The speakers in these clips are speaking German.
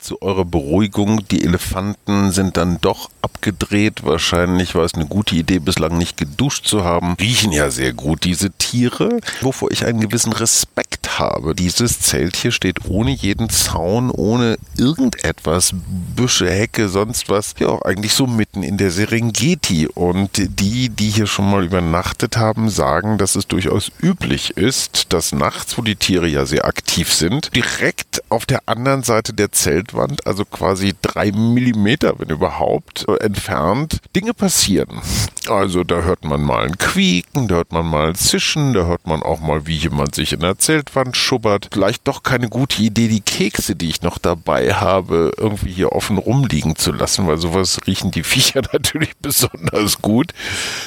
zu eurer Beruhigung, die Elefanten sind dann doch abgedreht. Wahrscheinlich war es eine gute Idee, bislang nicht geduscht zu haben. Riechen ja sehr gut, diese Tiere, wovor ich einen gewissen Respekt habe. Dieses Zelt hier steht ohne jeden Zaun, ohne irgendetwas, Büsche, Hecke, sonst was. Ja, eigentlich so mitten in der Serengeti. Und die, die hier schon mal übernachtet haben, sagen, dass es durchaus üblich ist, dass nachts, wo die Tiere ja sehr aktiv sind, direkt auf der anderen Seite der Zelt Wand, also quasi drei Millimeter, wenn überhaupt, entfernt, Dinge passieren. Also da hört man mal ein Quieken, da hört man mal ein Zischen, da hört man auch mal, wie jemand sich in der Zeltwand schubbert. Vielleicht doch keine gute Idee, die Kekse, die ich noch dabei habe, irgendwie hier offen rumliegen zu lassen, weil sowas riechen die Viecher natürlich besonders gut.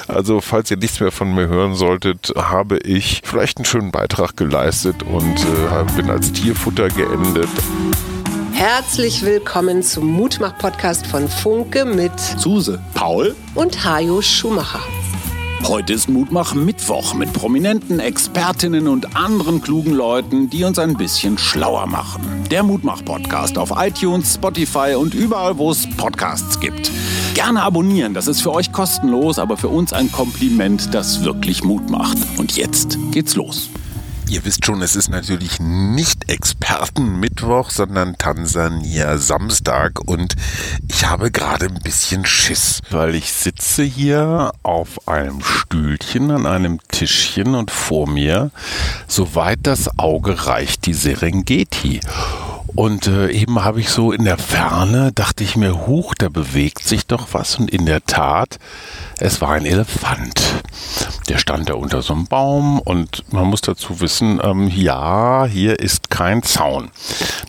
Also falls ihr nichts mehr von mir hören solltet, habe ich vielleicht einen schönen Beitrag geleistet und äh, bin als Tierfutter geendet. Herzlich willkommen zum Mutmach-Podcast von Funke mit Suse, Paul und Hajo Schumacher. Heute ist Mutmach Mittwoch mit prominenten Expertinnen und anderen klugen Leuten, die uns ein bisschen schlauer machen. Der Mutmach-Podcast auf iTunes, Spotify und überall, wo es Podcasts gibt. Gerne abonnieren, das ist für euch kostenlos, aber für uns ein Kompliment, das wirklich Mut macht. Und jetzt geht's los. Ihr wisst schon, es ist natürlich nicht Expertenmittwoch, sondern Tansania Samstag und ich habe gerade ein bisschen Schiss, weil ich sitze hier auf einem Stühlchen an einem Tischchen und vor mir, soweit das Auge reicht, die Serengeti. Und äh, eben habe ich so in der Ferne, dachte ich mir, huch, da bewegt sich doch was. Und in der Tat, es war ein Elefant. Der stand da unter so einem Baum und man muss dazu wissen, ähm, ja, hier ist kein Zaun.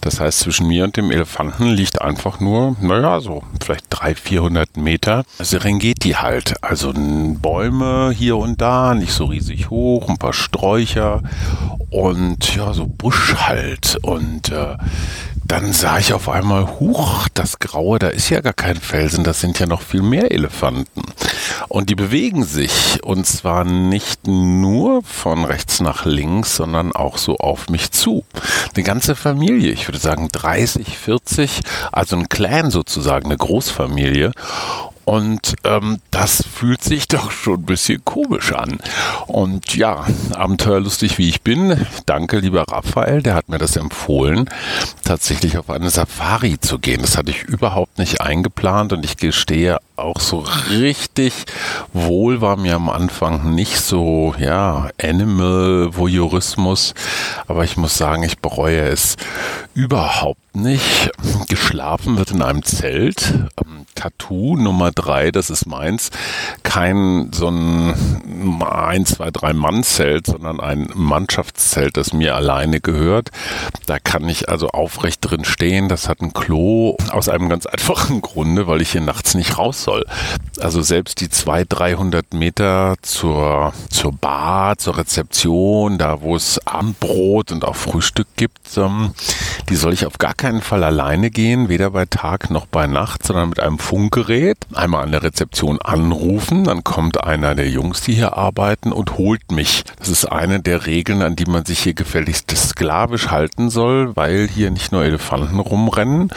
Das heißt, zwischen mir und dem Elefanten liegt einfach nur, naja, so vielleicht 300, 400 Meter Serengeti halt. Also Bäume hier und da, nicht so riesig hoch, ein paar Sträucher und ja, so Busch halt. Und äh, dann sah ich auf einmal, huch, das Graue, da ist ja gar kein Felsen, das sind ja noch viel mehr Elefanten. Und die bewegen sich, und zwar nicht nur von rechts nach links, sondern auch so auf mich zu. Eine ganze Familie, ich würde sagen 30, 40, also ein Clan sozusagen, eine Großfamilie. Und ähm, das fühlt sich doch schon ein bisschen komisch an. Und ja, abenteuerlustig wie ich bin, danke lieber Raphael, der hat mir das empfohlen, tatsächlich auf eine Safari zu gehen. Das hatte ich überhaupt nicht eingeplant und ich gestehe auch so richtig wohl war mir am Anfang nicht so, ja, Animal Voyeurismus, aber ich muss sagen, ich bereue es überhaupt nicht. Geschlafen wird in einem Zelt. Ähm, Tattoo Nummer drei, das ist meins. Kein so ein ein, zwei, drei Mann-Zelt, sondern ein Mannschaftszelt, das mir alleine gehört. Da kann ich also aufrecht drin stehen. Das hat ein Klo aus einem ganz einfachen Grunde, weil ich hier nachts nicht raus soll. Also selbst die zwei, 300 Meter zur, zur Bar, zur Rezeption, da wo es Abendbrot und auch Frühstück gibt, ähm, die soll ich auf gar keinen Fall alleine gehen, weder bei Tag noch bei Nacht, sondern mit einem Funkgerät. Einmal an der Rezeption anrufen, dann kommt einer der Jungs, die hier arbeiten und holt mich. Das ist eine der Regeln, an die man sich hier gefälligst sklavisch halten soll, weil hier nicht nur Elefanten rumrennen,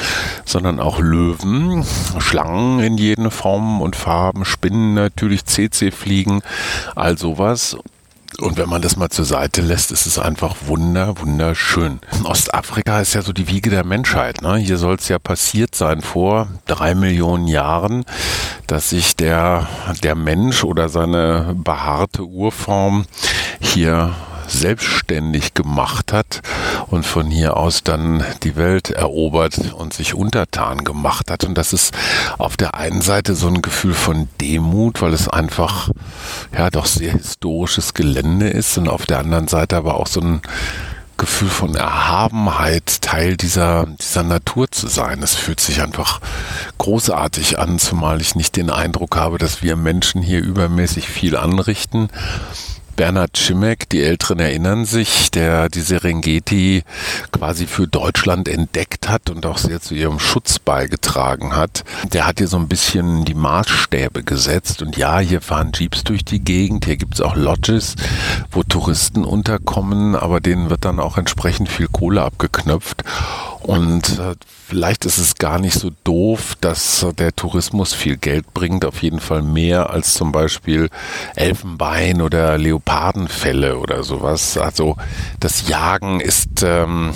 sondern auch Löwen, Schlangen in jeden Formen und Farben, Spinnen natürlich, CC-Fliegen, all sowas. Und wenn man das mal zur Seite lässt, ist es einfach wunder, wunderschön. Ostafrika ist ja so die Wiege der Menschheit. Ne? Hier soll es ja passiert sein vor drei Millionen Jahren, dass sich der, der Mensch oder seine behaarte Urform hier selbstständig gemacht hat und von hier aus dann die Welt erobert und sich untertan gemacht hat. Und das ist auf der einen Seite so ein Gefühl von Demut, weil es einfach ja doch sehr historisches Gelände ist und auf der anderen Seite aber auch so ein Gefühl von Erhabenheit, Teil dieser, dieser Natur zu sein. Es fühlt sich einfach großartig an, zumal ich nicht den Eindruck habe, dass wir Menschen hier übermäßig viel anrichten. Bernhard Schimek, die Älteren erinnern sich, der die Serengeti quasi für Deutschland entdeckt hat und auch sehr zu ihrem Schutz beigetragen hat. Der hat hier so ein bisschen die Maßstäbe gesetzt und ja, hier fahren Jeeps durch die Gegend, hier gibt's auch Lodges, wo Touristen unterkommen, aber denen wird dann auch entsprechend viel Kohle abgeknöpft. Und äh, vielleicht ist es gar nicht so doof, dass der Tourismus viel Geld bringt, auf jeden Fall mehr als zum Beispiel Elfenbein oder Leopardenfälle oder sowas. Also das Jagen ist ähm,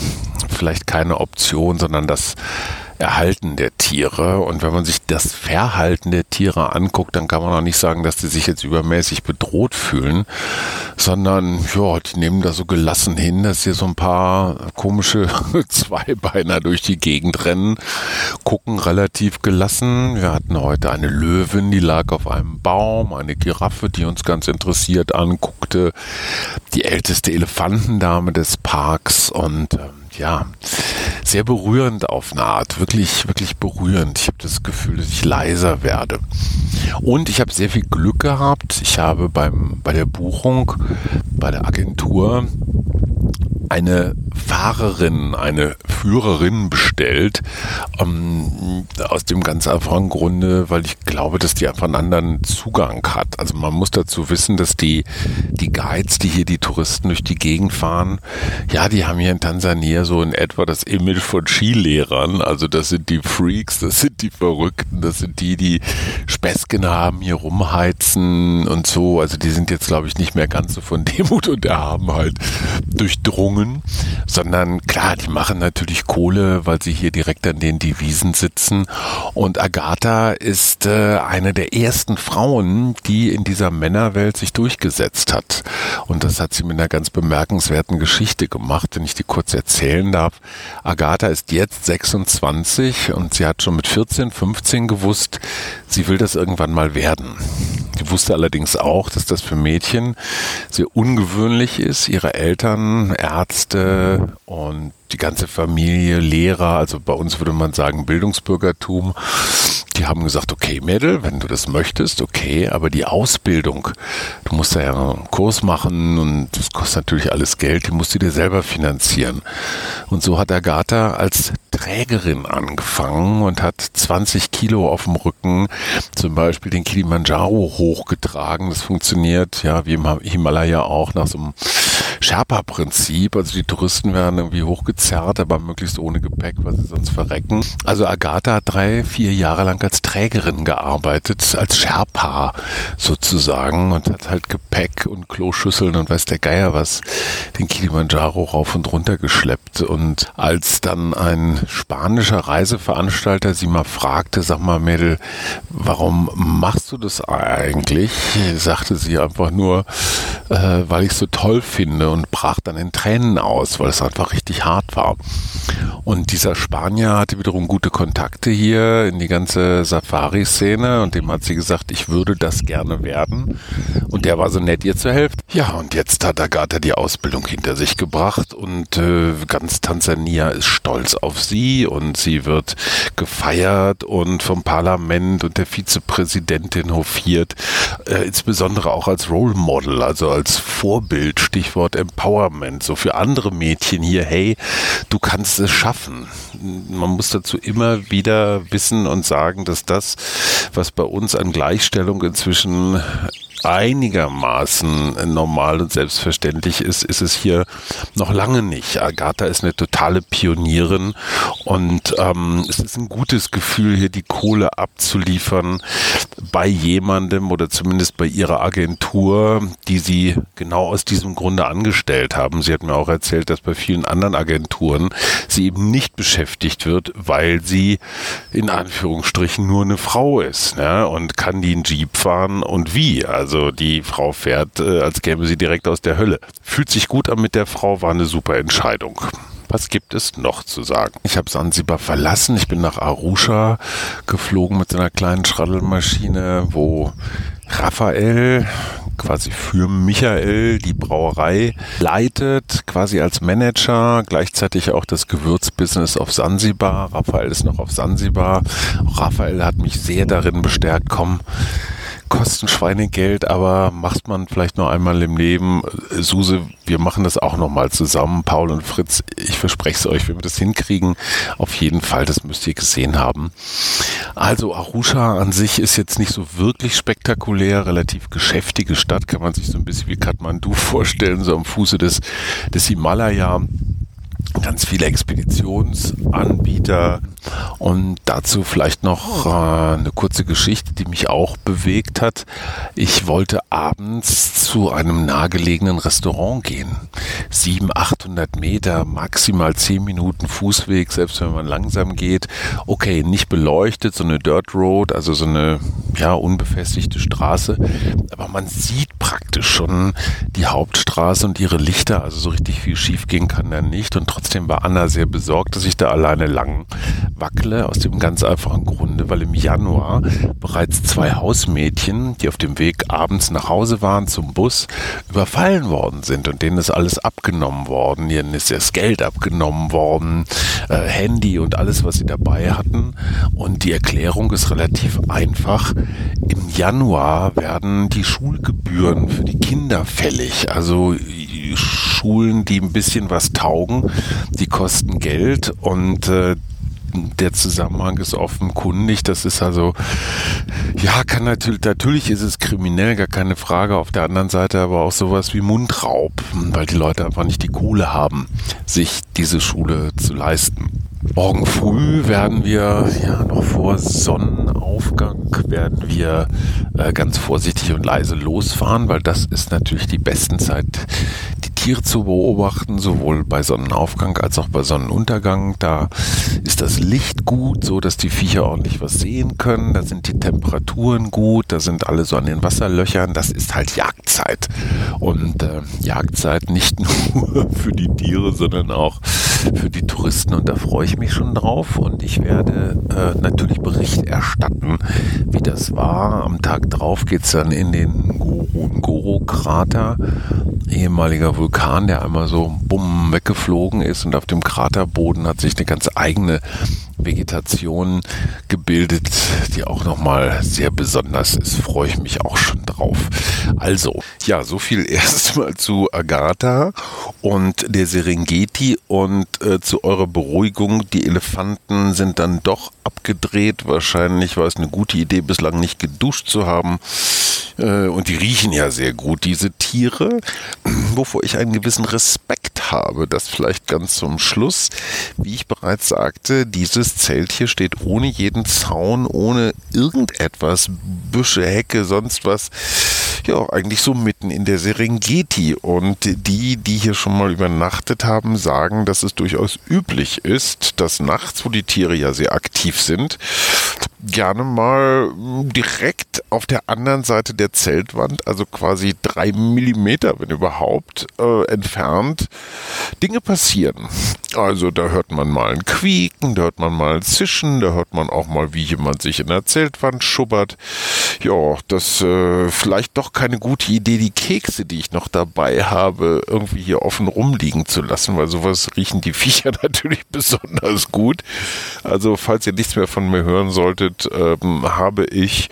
vielleicht keine Option, sondern das Erhalten der Tiere. Und wenn man sich das Verhalten der Tiere anguckt, dann kann man auch nicht sagen, dass die sich jetzt übermäßig bedroht fühlen, sondern ja, die nehmen da so gelassen hin, dass hier so ein paar komische Zweibeiner durch die Gegend rennen, gucken relativ gelassen. Wir hatten heute eine Löwin, die lag auf einem Baum, eine Giraffe, die uns ganz interessiert anguckte, die älteste Elefantendame des Parks und ähm, ja, sehr berührend auf eine Art, wirklich, wirklich berührend. Ich habe das Gefühl, dass ich leiser werde. Und ich habe sehr viel Glück gehabt. Ich habe beim, bei der Buchung, bei der Agentur eine Fahrerin, eine Führerin bestellt, ähm, aus dem ganz einfachen Grunde, weil ich glaube, dass die einfach einen anderen Zugang hat. Also man muss dazu wissen, dass die, die Guides, die hier die Touristen durch die Gegend fahren, ja, die haben hier in Tansania so in etwa das Image von Skilehrern. Also das sind die Freaks, das sind die Verrückten, das sind die, die Späßchen haben, hier rumheizen und so. Also die sind jetzt, glaube ich, nicht mehr ganz so von Demut und Erhabenheit durchdrungen, sondern klar, die machen natürlich Kohle, weil sie hier direkt an den Devisen sitzen. Und Agatha ist äh, eine der ersten Frauen, die in dieser Männerwelt sich durchgesetzt hat. Und das hat sie mit einer ganz bemerkenswerten Geschichte gemacht, wenn ich die kurz erzählen darf. Agatha ist jetzt 26 und sie hat schon mit 14, 15 gewusst, sie will das irgendwann mal werden. Sie wusste allerdings auch, dass das für Mädchen sehr ungewöhnlich ist. Ihre Eltern, Ärzte und die ganze Familie, Lehrer, also bei uns würde man sagen Bildungsbürgertum, die haben gesagt, okay Mädel, wenn du das möchtest, okay, aber die Ausbildung, du musst da ja einen Kurs machen und das kostet natürlich alles Geld, die musst du dir selber finanzieren. Und so hat Agatha als Trägerin angefangen und hat 20 Kilo auf dem Rücken zum Beispiel den Kilimanjaro hochgetragen. Das funktioniert ja wie im Himalaya auch nach so einem Sherpa-Prinzip. Also die Touristen werden irgendwie hochgezerrt, aber möglichst ohne Gepäck, weil sie sonst verrecken. Also Agatha hat drei, vier Jahre lang als Trägerin gearbeitet, als Sherpa sozusagen und hat halt Gepäck und Kloschüsseln und weiß der Geier was den Kilimanjaro rauf und runter geschleppt. Und als dann ein spanischer Reiseveranstalter sie mal fragte, sag mal Mädel, warum machst du das eigentlich? Sagte sie einfach nur, äh, weil ich es so toll finde und brach dann in Tränen aus, weil es einfach richtig hart war. Und dieser Spanier hatte wiederum gute Kontakte hier in die ganze Safari-Szene und dem hat sie gesagt, ich würde das gerne werden. Und der war so nett, ihr zu helfen. Ja, und jetzt hat Agatha die Ausbildung hinter sich gebracht und äh, ganz Tansania ist stolz auf sie und sie wird gefeiert und vom Parlament und der Vizepräsidentin hofiert, äh, insbesondere auch als Role Model, also als Vorbild, Stichwort Empowerment, so für andere Mädchen hier, hey, du kannst es schaffen. Man muss dazu immer wieder wissen und sagen, dass das, was bei uns an Gleichstellung inzwischen einigermaßen normal und selbstverständlich ist, ist es hier noch lange nicht. Agatha ist eine totale Pionierin und ähm, es ist ein gutes Gefühl, hier die Kohle abzuliefern bei jemandem oder zumindest bei ihrer Agentur, die sie genau aus diesem Grunde angestellt haben. Sie hat mir auch erzählt, dass bei vielen anderen Agenturen sie eben nicht beschäftigt wird, weil sie in Anführungsstrichen nur eine Frau ist ne? und kann die einen Jeep fahren und wie. Also die Frau fährt, äh, als käme sie direkt aus der Hölle. Fühlt sich gut an mit der Frau, war eine super Entscheidung. Was gibt es noch zu sagen? Ich habe Sansibar verlassen. Ich bin nach Arusha geflogen mit einer kleinen Schraddelmaschine, wo Raphael quasi für Michael die Brauerei leitet, quasi als Manager, gleichzeitig auch das Gewürzbusiness auf Sansibar. Raphael ist noch auf Sansibar. Raphael hat mich sehr darin bestärkt, komm, kosten Schweinegeld, aber macht man vielleicht nur einmal im Leben. Suse, wir machen das auch nochmal zusammen. Paul und Fritz, ich verspreche es euch, wenn wir das hinkriegen, auf jeden Fall, das müsst ihr gesehen haben. Also Arusha an sich ist jetzt nicht so wirklich spektakulär, relativ geschäftige Stadt, kann man sich so ein bisschen wie Kathmandu vorstellen, so am Fuße des, des Himalaya. Ganz viele Expeditionsanbieter und dazu vielleicht noch äh, eine kurze Geschichte, die mich auch bewegt hat. Ich wollte abends zu einem nahegelegenen Restaurant gehen. 700, 800 Meter, maximal 10 Minuten Fußweg, selbst wenn man langsam geht. Okay, nicht beleuchtet, so eine Dirt Road, also so eine ja, unbefestigte Straße. Aber man sieht praktisch schon die Hauptstraße und ihre Lichter. Also so richtig viel schief gehen kann da nicht. Und trotzdem war Anna sehr besorgt, dass ich da alleine lang wackele. Aus dem ganz einfachen Grunde, weil im Januar bereits zwei Hausmädchen, die auf dem Weg abends nach Hause waren zum Bus, überfallen worden sind. Und denen ist alles abgenommen worden. Ihnen ist das Geld abgenommen worden, äh, Handy und alles, was sie dabei hatten. Und die Erklärung ist relativ einfach. Im Januar werden die Schulgebühren für die Kinder fällig. Also Schulen, die ein bisschen was taugen, die kosten Geld und äh, der Zusammenhang ist offenkundig. Das ist also, ja, kann natürlich, natürlich ist es kriminell, gar keine Frage. Auf der anderen Seite aber auch sowas wie Mundraub, weil die Leute einfach nicht die Kohle haben, sich diese Schule zu leisten. Morgen früh werden wir, ja, noch vor Sonnenaufgang, werden wir äh, ganz vorsichtig und leise losfahren, weil das ist natürlich die besten Zeit, Tiere zu beobachten, sowohl bei Sonnenaufgang als auch bei Sonnenuntergang. Da ist das Licht gut, so dass die Viecher ordentlich was sehen können. Da sind die Temperaturen gut, da sind alle so an den Wasserlöchern. Das ist halt Jagdzeit. Und äh, Jagdzeit nicht nur für die Tiere, sondern auch für die Touristen. Und da freue ich mich schon drauf. Und ich werde äh, natürlich Bericht erstatten, wie das war. Am Tag drauf geht es dann in den Ngorongoro-Krater, ehemaliger Vulkan, der einmal so bumm weggeflogen ist und auf dem Kraterboden hat sich eine ganz eigene Vegetation gebildet, die auch nochmal sehr besonders ist. Freue ich mich auch schon drauf. Also, ja, so viel erstmal zu Agatha und der Serengeti und äh, zu eurer Beruhigung. Die Elefanten sind dann doch abgedreht. Wahrscheinlich war es eine gute Idee, bislang nicht geduscht zu haben. Äh, und die riechen ja sehr gut, diese Tiere, wovor ich einen gewissen Respekt habe. Das vielleicht ganz zum Schluss. Wie ich bereits sagte, dieses Zelt hier steht ohne jeden Zaun, ohne irgendetwas, Büsche, Hecke, sonst was ja eigentlich so mitten in der Serengeti. Und die, die hier schon mal übernachtet haben, sagen, dass es durchaus üblich ist, dass nachts, wo die Tiere ja sehr aktiv sind, gerne mal direkt auf der anderen Seite der Zeltwand, also quasi drei Millimeter, wenn überhaupt, äh, entfernt, Dinge passieren. Also da hört man mal ein Quieken, da hört man mal ein Zischen, da hört man auch mal, wie jemand sich in der Zeltwand schubbert. Ja, das äh, vielleicht doch keine gute Idee, die Kekse, die ich noch dabei habe, irgendwie hier offen rumliegen zu lassen, weil sowas riechen die Viecher natürlich besonders gut. Also falls ihr nichts mehr von mir hören solltet, ähm, habe ich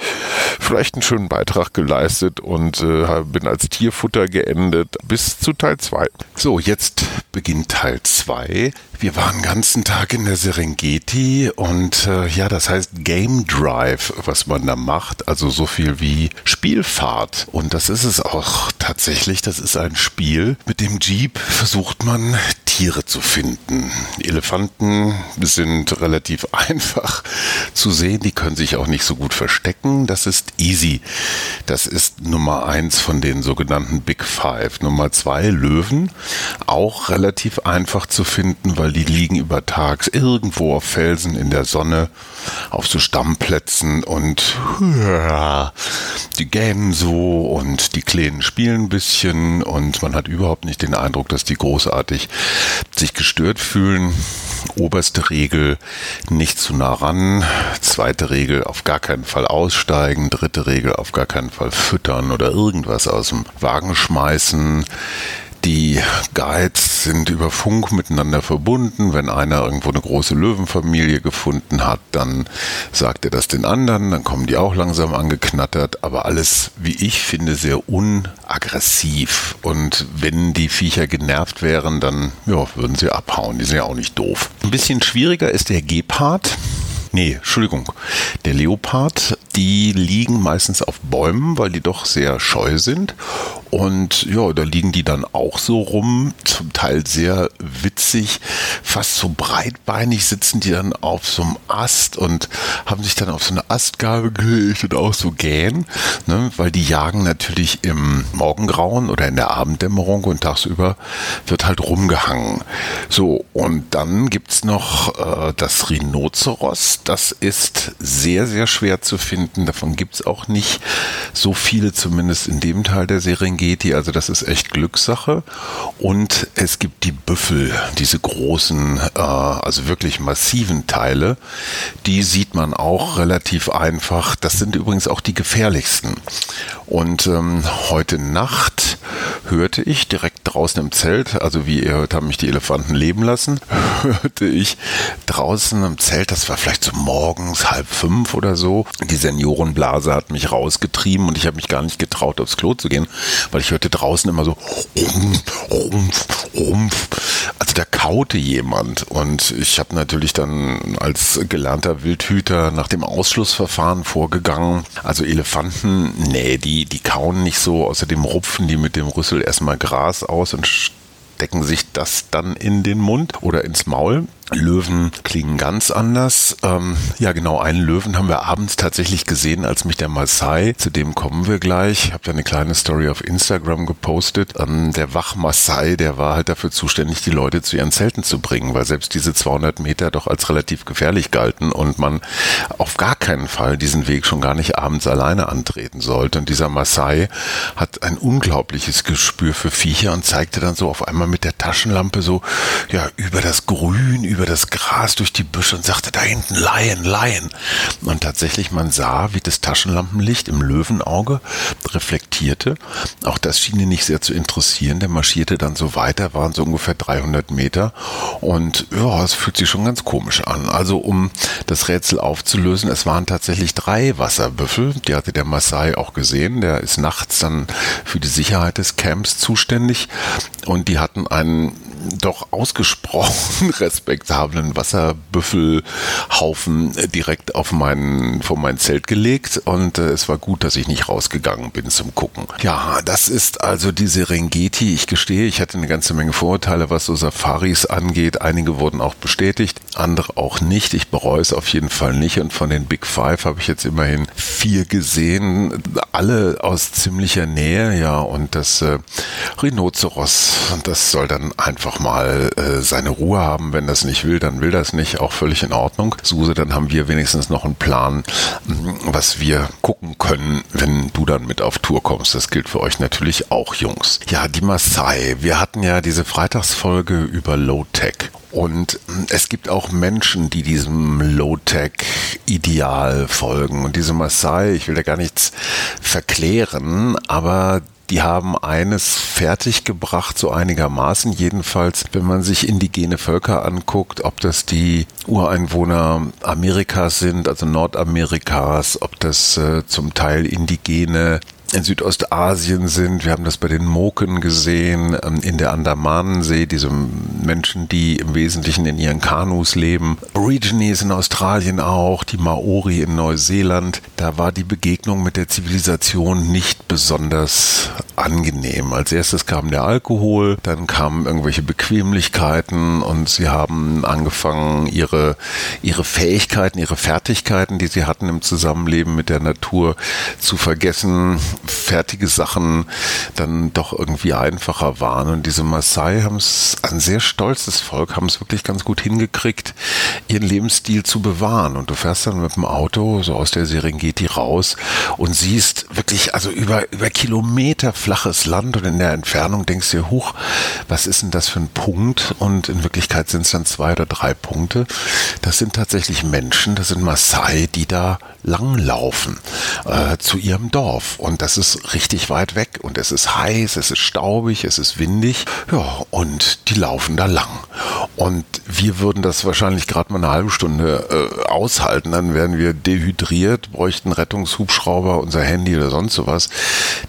vielleicht einen schönen Beitrag geleistet und äh, bin als Tierfutter geendet bis zu Teil 2. So, jetzt beginnt Teil 2. Wir waren den ganzen Tag in der Serengeti und äh, ja, das heißt Game Drive, was man da macht, also so viel wie Spielfahrt. Und das ist es auch tatsächlich. Das ist ein Spiel. Mit dem Jeep versucht man Tiere zu finden. Elefanten sind relativ einfach zu sehen. Die können sich auch nicht so gut verstecken. Das ist easy. Das ist Nummer eins von den sogenannten Big Five. Nummer zwei Löwen. Auch relativ einfach zu finden, weil die liegen über Tags irgendwo auf Felsen in der Sonne, auf so Stammplätzen und die gähnen so und die Kleinen spielen ein bisschen und man hat überhaupt nicht den Eindruck, dass die großartig sich gestört fühlen. Oberste Regel, nicht zu nah ran. Zweite Regel, auf gar keinen Fall aussteigen. Dritte Regel, auf gar keinen Fall füttern oder irgendwas aus dem Wagen schmeißen. Die Guides sind über Funk miteinander verbunden. Wenn einer irgendwo eine große Löwenfamilie gefunden hat, dann sagt er das den anderen, dann kommen die auch langsam angeknattert, aber alles, wie ich finde, sehr unaggressiv. Und wenn die Viecher genervt wären, dann ja, würden sie abhauen. Die sind ja auch nicht doof. Ein bisschen schwieriger ist der Gepard. Nee, Entschuldigung. der Leopard. Die liegen meistens auf Bäumen, weil die doch sehr scheu sind. Und ja, da liegen die dann auch so rum, zum Teil sehr witzig, fast so breitbeinig sitzen die dann auf so einem Ast und haben sich dann auf so eine Astgabel gelegt und auch so gähn, ne, weil die jagen natürlich im Morgengrauen oder in der Abenddämmerung und tagsüber wird halt rumgehangen. So, und dann gibt's noch äh, das Rhinoceros, das ist sehr, sehr schwer zu finden, davon gibt's auch nicht so viele, zumindest in dem Teil der Serengeti, also das ist echt Glückssache. Und es gibt die Büffel, diese großen, äh, also wirklich massiven Teile, die sieht man auch relativ einfach. Das sind übrigens auch die gefährlichsten. Und ähm, heute Nacht hörte ich direkt draußen im Zelt, also wie ihr hört, haben mich die Elefanten leben lassen, hörte ich draußen im Zelt, das war vielleicht so morgens halb fünf oder so, die Seniorenblase hat mich rausgetrieben und ich habe mich gar nicht getraut, aufs Klo zu gehen, weil ich hörte draußen immer so rumpf, rumpf, rumpf. Also da kaute jemand und ich habe natürlich dann als gelernter Wildhüter nach dem Ausschlussverfahren vorgegangen. Also Elefanten, nee, die, die kauen nicht so, außerdem rupfen die mit dem Rüssel erstmal Gras aus und stecken sich das dann in den Mund oder ins Maul. Löwen klingen ganz anders. Ähm, ja, genau, einen Löwen haben wir abends tatsächlich gesehen, als mich der Maasai, zu dem kommen wir gleich, ich habe da eine kleine Story auf Instagram gepostet. Ähm, der Wach Maasai, der war halt dafür zuständig, die Leute zu ihren Zelten zu bringen, weil selbst diese 200 Meter doch als relativ gefährlich galten und man auf gar keinen Fall diesen Weg schon gar nicht abends alleine antreten sollte. Und dieser Maasai hat ein unglaubliches Gespür für Viecher und zeigte dann so auf einmal mit der Taschenlampe so, ja, über das Grün, über über das Gras durch die Büsche und sagte, da hinten Laien, Laien. Und tatsächlich, man sah, wie das Taschenlampenlicht im Löwenauge reflektierte. Auch das schien ihn nicht sehr zu interessieren. Der marschierte dann so weiter, waren so ungefähr 300 Meter. Und ja, es fühlt sich schon ganz komisch an. Also um das Rätsel aufzulösen, es waren tatsächlich drei Wasserbüffel. Die hatte der Maasai auch gesehen. Der ist nachts dann für die Sicherheit des Camps zuständig. Und die hatten einen doch ausgesprochen respektablen Wasserbüffelhaufen direkt auf mein, vor mein Zelt gelegt und äh, es war gut, dass ich nicht rausgegangen bin zum Gucken. Ja, das ist also die Serengeti. Ich gestehe, ich hatte eine ganze Menge Vorurteile, was so Safaris angeht. Einige wurden auch bestätigt, andere auch nicht. Ich bereue es auf jeden Fall nicht und von den Big Five habe ich jetzt immerhin vier gesehen, alle aus ziemlicher Nähe, ja, und das äh, Rhinoceros, das soll dann einfach einfach mal äh, seine Ruhe haben. Wenn das nicht will, dann will das nicht. Auch völlig in Ordnung. Suse, dann haben wir wenigstens noch einen Plan, mm, was wir gucken können, wenn du dann mit auf Tour kommst. Das gilt für euch natürlich auch, Jungs. Ja, die Maasai. Wir hatten ja diese Freitagsfolge über Low-Tech. Und mm, es gibt auch Menschen, die diesem Low-Tech-Ideal folgen. Und diese Maasai, ich will da gar nichts verklären, aber die haben eines fertiggebracht, so einigermaßen. Jedenfalls, wenn man sich indigene Völker anguckt, ob das die Ureinwohner Amerikas sind, also Nordamerikas, ob das äh, zum Teil indigene in Südostasien sind. Wir haben das bei den Moken gesehen, ähm, in der Andamanensee, diese Menschen, die im Wesentlichen in ihren Kanus leben. Aborigines in Australien auch, die Maori in Neuseeland. Da war die Begegnung mit der Zivilisation nicht besonders angenehm. Als erstes kam der Alkohol, dann kamen irgendwelche Bequemlichkeiten und sie haben angefangen, ihre, ihre Fähigkeiten, ihre Fertigkeiten, die sie hatten im Zusammenleben mit der Natur zu vergessen fertige Sachen dann doch irgendwie einfacher waren. Und diese Maasai haben es, ein sehr stolzes Volk, haben es wirklich ganz gut hingekriegt, ihren Lebensstil zu bewahren. Und du fährst dann mit dem Auto so aus der Serengeti raus und siehst wirklich, also über, über Kilometer flaches Land und in der Entfernung denkst du dir, huch, was ist denn das für ein Punkt? Und in Wirklichkeit sind es dann zwei oder drei Punkte. Das sind tatsächlich Menschen, das sind Maasai, die da langlaufen äh, zu ihrem Dorf. Und das das ist richtig weit weg und es ist heiß, es ist staubig, es ist windig. Ja, und die laufen da lang. Und wir würden das wahrscheinlich gerade mal eine halbe Stunde äh, aushalten, dann wären wir dehydriert, bräuchten Rettungshubschrauber, unser Handy oder sonst sowas.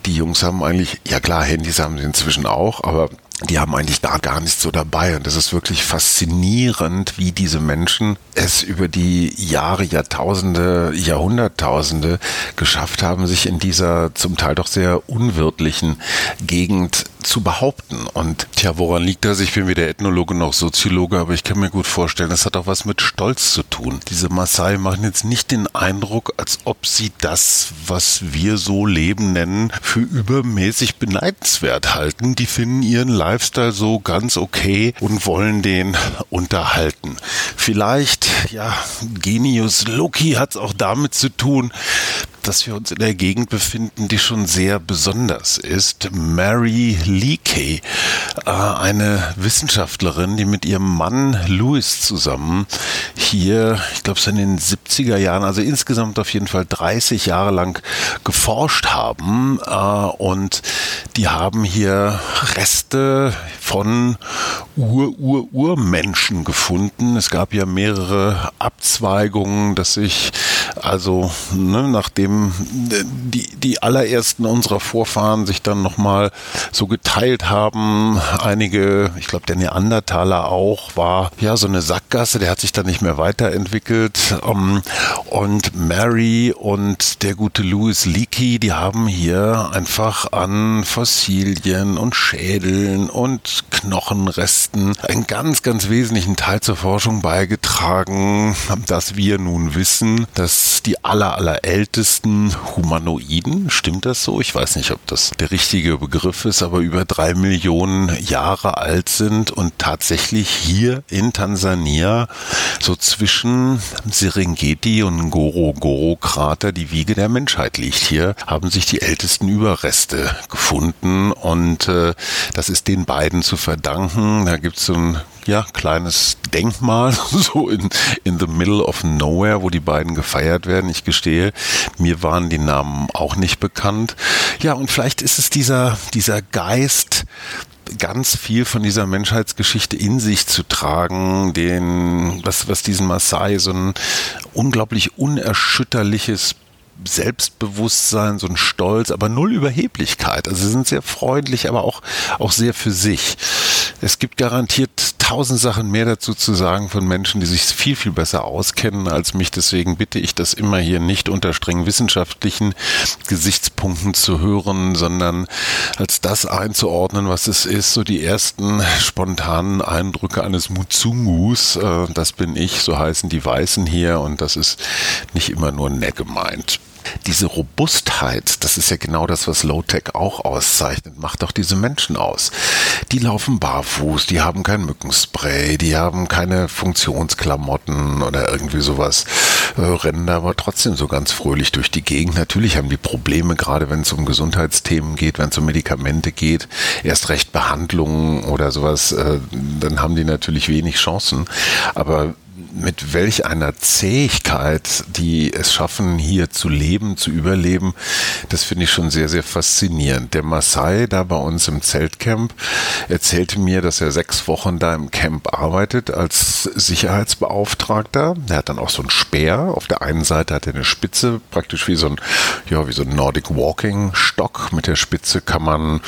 Die Jungs haben eigentlich, ja klar, Handys haben sie inzwischen auch, aber die haben eigentlich da gar nichts so dabei. Und das ist wirklich faszinierend, wie diese Menschen es über die Jahre, Jahrtausende, Jahrhunderttausende geschafft haben, sich in dieser zum Teil doch sehr unwirtlichen Gegend zu behaupten. Und tja, woran liegt das? Ich bin weder Ethnologe noch Soziologe, aber ich kann mir gut vorstellen, das hat auch was mit Stolz zu tun. Diese Maasai machen jetzt nicht den Eindruck, als ob sie das, was wir so Leben nennen, für übermäßig beneidenswert halten. Die finden ihren Lifestyle so ganz okay und wollen den unterhalten. Vielleicht, ja, Genius Loki hat es auch damit zu tun, dass wir uns in der Gegend befinden, die schon sehr besonders ist. Mary Leakey, äh, eine Wissenschaftlerin, die mit ihrem Mann Louis zusammen hier, ich glaube es in den 70er Jahren, also insgesamt auf jeden Fall 30 Jahre lang geforscht haben äh, und die haben hier Reste von Ur-Ur-Urmenschen gefunden. Es gab ja mehrere Abzweigungen, dass sich also ne, nachdem die, die allerersten unserer Vorfahren sich dann nochmal so geteilt haben, einige, ich glaube der Neandertaler auch, war ja so eine Sackgasse, der hat sich dann nicht mehr weiterentwickelt. Um, und Mary und der gute Louis Leakey, die haben hier einfach an Fossilien und Schädeln und Knochenresten einen ganz, ganz wesentlichen Teil zur Forschung beigetragen, dass wir nun wissen, dass die aller, allerältesten Humanoiden, stimmt das so? Ich weiß nicht, ob das der richtige Begriff ist, aber über drei Millionen Jahre alt sind und tatsächlich hier in Tansania so zwischen Serengeti und Ngorongoro-Krater die Wiege der Menschheit liegt. Hier haben sich die ältesten Überreste gefunden und äh, das ist den beiden zu verdanken. Da gibt es so ein ja, kleines Denkmal, so in, in the middle of nowhere, wo die beiden gefeiert werden. Ich gestehe, mir waren die Namen auch nicht bekannt. Ja, und vielleicht ist es dieser, dieser Geist, ganz viel von dieser Menschheitsgeschichte in sich zu tragen, den, was, was diesen Maasai so ein unglaublich unerschütterliches Selbstbewusstsein, so ein Stolz, aber null Überheblichkeit. Also sie sind sehr freundlich, aber auch, auch sehr für sich. Es gibt garantiert tausend Sachen mehr dazu zu sagen von Menschen, die sich viel, viel besser auskennen als mich. Deswegen bitte ich das immer hier nicht unter streng wissenschaftlichen Gesichtspunkten zu hören, sondern als das einzuordnen, was es ist. So die ersten spontanen Eindrücke eines Muzungus, äh, das bin ich, so heißen die Weißen hier und das ist nicht immer nur nett gemeint diese Robustheit, das ist ja genau das, was Low-Tech auch auszeichnet, macht auch diese Menschen aus. Die laufen barfuß, die haben kein Mückenspray, die haben keine Funktionsklamotten oder irgendwie sowas, äh, rennen da aber trotzdem so ganz fröhlich durch die Gegend. Natürlich haben die Probleme, gerade wenn es um Gesundheitsthemen geht, wenn es um Medikamente geht, erst recht Behandlungen oder sowas, äh, dann haben die natürlich wenig Chancen. Aber mit welch einer Zähigkeit die es schaffen, hier zu leben, zu überleben, das finde ich schon sehr, sehr faszinierend. Der Maasai da bei uns im Zeltcamp erzählte mir, dass er sechs Wochen da im Camp arbeitet als Sicherheitsbeauftragter. Er hat dann auch so einen Speer. Auf der einen Seite hat er eine Spitze, praktisch wie so ein, ja, wie so ein Nordic Walking Stock. Mit der Spitze kann man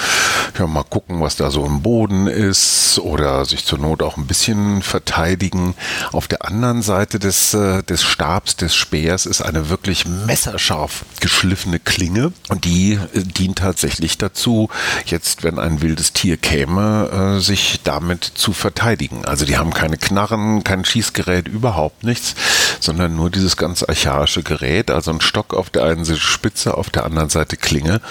ja mal gucken, was da so im Boden ist oder sich zur Not auch ein bisschen verteidigen. Auf der anderen Seite des, äh, des Stabs, des Speers, ist eine wirklich messerscharf geschliffene Klinge und die äh, dient tatsächlich dazu, jetzt, wenn ein wildes Tier käme, äh, sich damit zu verteidigen. Also die haben keine Knarren, kein Schießgerät, überhaupt nichts, sondern nur dieses ganz archaische Gerät, also ein Stock auf der einen Seite Spitze, auf der anderen Seite Klinge.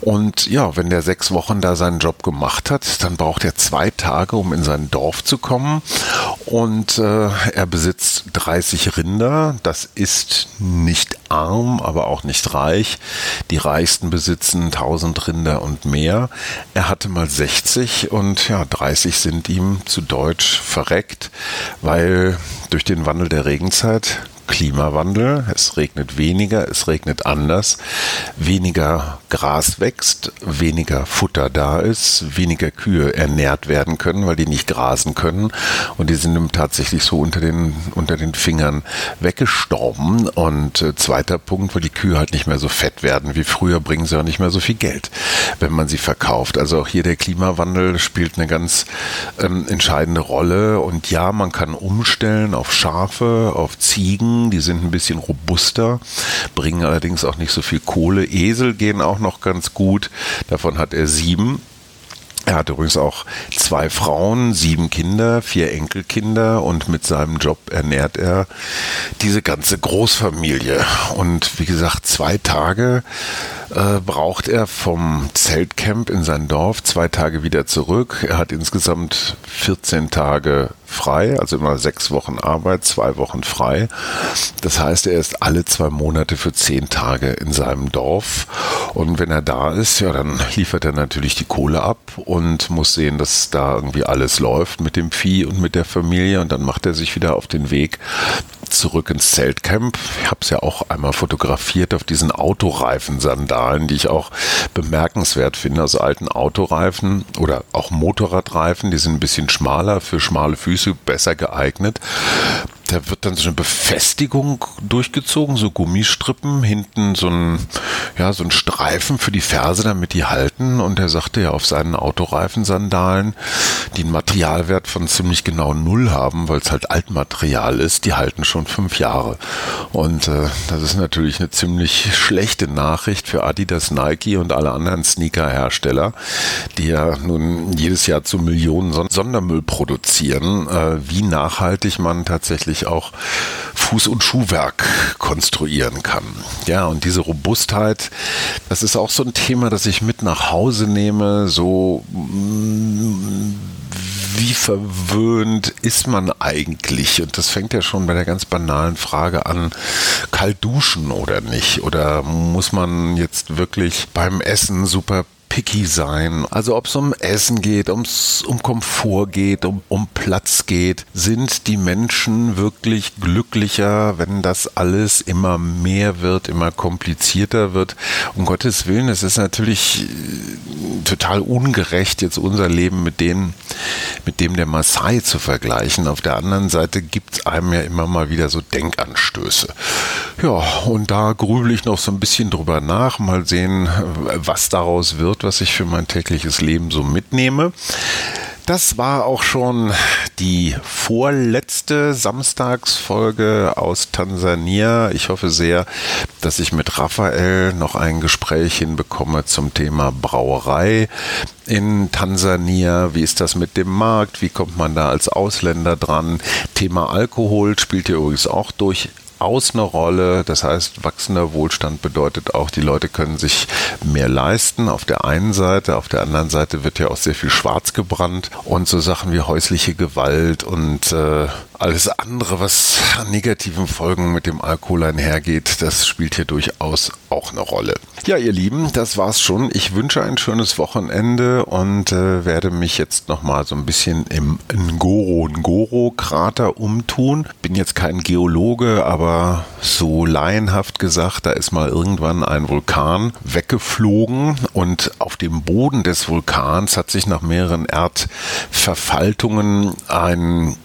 Und ja, wenn der sechs Wochen da seinen Job gemacht hat, dann braucht er zwei Tage, um in sein Dorf zu kommen. Und äh, er besitzt 30 Rinder. Das ist nicht arm, aber auch nicht reich. Die Reichsten besitzen 1000 Rinder und mehr. Er hatte mal 60 und ja, 30 sind ihm zu Deutsch verreckt, weil durch den Wandel der Regenzeit Klimawandel. Es regnet weniger, es regnet anders, weniger Gras wächst, weniger Futter da ist, weniger Kühe ernährt werden können, weil die nicht grasen können. Und die sind tatsächlich so unter den, unter den Fingern weggestorben. Und äh, zweiter Punkt, weil die Kühe halt nicht mehr so fett werden wie früher, bringen sie auch nicht mehr so viel Geld, wenn man sie verkauft. Also auch hier der Klimawandel spielt eine ganz ähm, entscheidende Rolle. Und ja, man kann umstellen auf Schafe, auf Ziegen, die sind ein bisschen robuster, bringen allerdings auch nicht so viel Kohle. Esel gehen auch noch ganz gut. Davon hat er sieben. Er hat übrigens auch zwei Frauen, sieben Kinder, vier Enkelkinder und mit seinem Job ernährt er diese ganze Großfamilie. Und wie gesagt, zwei Tage äh, braucht er vom Zeltcamp in sein Dorf, zwei Tage wieder zurück. Er hat insgesamt 14 Tage frei, also immer sechs Wochen Arbeit, zwei Wochen frei. Das heißt, er ist alle zwei Monate für zehn Tage in seinem Dorf. Und wenn er da ist, ja, dann liefert er natürlich die Kohle ab und muss sehen, dass da irgendwie alles läuft mit dem Vieh und mit der Familie. Und dann macht er sich wieder auf den Weg zurück ins Zeltcamp. Ich habe es ja auch einmal fotografiert auf diesen Autoreifen-Sandalen, die ich auch bemerkenswert finde. Also alten Autoreifen oder auch Motorradreifen, die sind ein bisschen schmaler für schmale Füße, besser geeignet da wird dann so eine Befestigung durchgezogen, so Gummistrippen, hinten so ein, ja, so ein Streifen für die Ferse, damit die halten. Und er sagte ja auf seinen Autoreifensandalen, die einen Materialwert von ziemlich genau null haben, weil es halt Altmaterial ist, die halten schon fünf Jahre. Und äh, das ist natürlich eine ziemlich schlechte Nachricht für Adidas, Nike und alle anderen Sneaker-Hersteller, die ja nun jedes Jahr zu Millionen Sondermüll produzieren. Äh, wie nachhaltig man tatsächlich wirklich auch Fuß- und Schuhwerk konstruieren kann. Ja, und diese Robustheit, das ist auch so ein Thema, das ich mit nach Hause nehme, so mm, wie verwöhnt ist man eigentlich? Und das fängt ja schon bei der ganz banalen Frage an, kalt duschen oder nicht? Oder muss man jetzt wirklich beim Essen super picky sein. Also ob es um Essen geht, ums, um Komfort geht, um, um Platz geht, sind die Menschen wirklich glücklicher, wenn das alles immer mehr wird, immer komplizierter wird. Um Gottes Willen, es ist natürlich äh, total ungerecht, jetzt unser Leben mit denen, mit dem der Maasai zu vergleichen. Auf der anderen Seite gibt es einem ja immer mal wieder so Denkanstöße. Ja, und da grübel ich noch so ein bisschen drüber nach, mal sehen, was daraus wird was ich für mein tägliches Leben so mitnehme. Das war auch schon die vorletzte Samstagsfolge aus Tansania. Ich hoffe sehr, dass ich mit Raphael noch ein Gespräch hinbekomme zum Thema Brauerei in Tansania. Wie ist das mit dem Markt? Wie kommt man da als Ausländer dran? Thema Alkohol spielt hier übrigens auch durch durchaus eine Rolle. Das heißt, wachsender Wohlstand bedeutet auch, die Leute können sich mehr leisten auf der einen Seite. Auf der anderen Seite wird ja auch sehr viel schwarz gebrannt und so Sachen wie häusliche Gewalt und äh, alles andere, was an negativen Folgen mit dem Alkohol einhergeht, das spielt hier durchaus auch eine Rolle. Ja, ihr Lieben, das war's schon. Ich wünsche ein schönes Wochenende und äh, werde mich jetzt nochmal so ein bisschen im Ngoro-Ngoro-Krater umtun. Bin jetzt kein Geologe, aber so laienhaft gesagt, da ist mal irgendwann ein Vulkan weggeflogen und auf dem Boden des Vulkans hat sich nach mehreren Erdverfaltungen ein,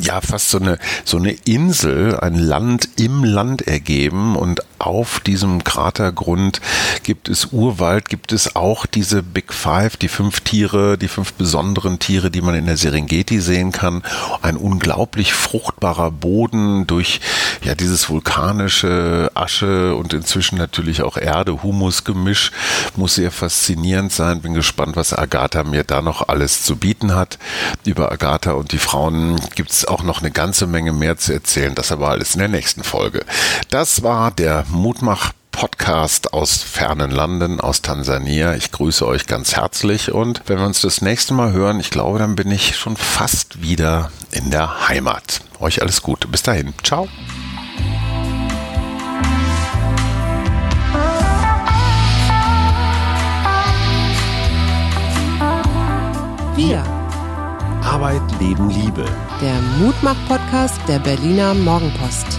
ja, fast fast so eine, so eine Insel, ein Land im Land ergeben und auf diesem Kratergrund gibt es Urwald, gibt es auch diese Big Five, die fünf Tiere, die fünf besonderen Tiere, die man in der Serengeti sehen kann. Ein unglaublich fruchtbarer Boden durch ja dieses vulkanische Asche und inzwischen natürlich auch Erde, Humusgemisch muss sehr faszinierend sein. Bin gespannt, was Agatha mir da noch alles zu bieten hat. Über Agatha und die Frauen gibt es auch noch eine ganze Menge mehr zu erzählen. Das aber alles in der nächsten Folge. Das war der Mutmach Podcast aus fernen Landen, aus Tansania. Ich grüße euch ganz herzlich und wenn wir uns das nächste Mal hören, ich glaube, dann bin ich schon fast wieder in der Heimat. Euch alles Gute. Bis dahin. Ciao. Wir. Arbeit, Leben, Liebe. Der Mutmach-Podcast der Berliner Morgenpost.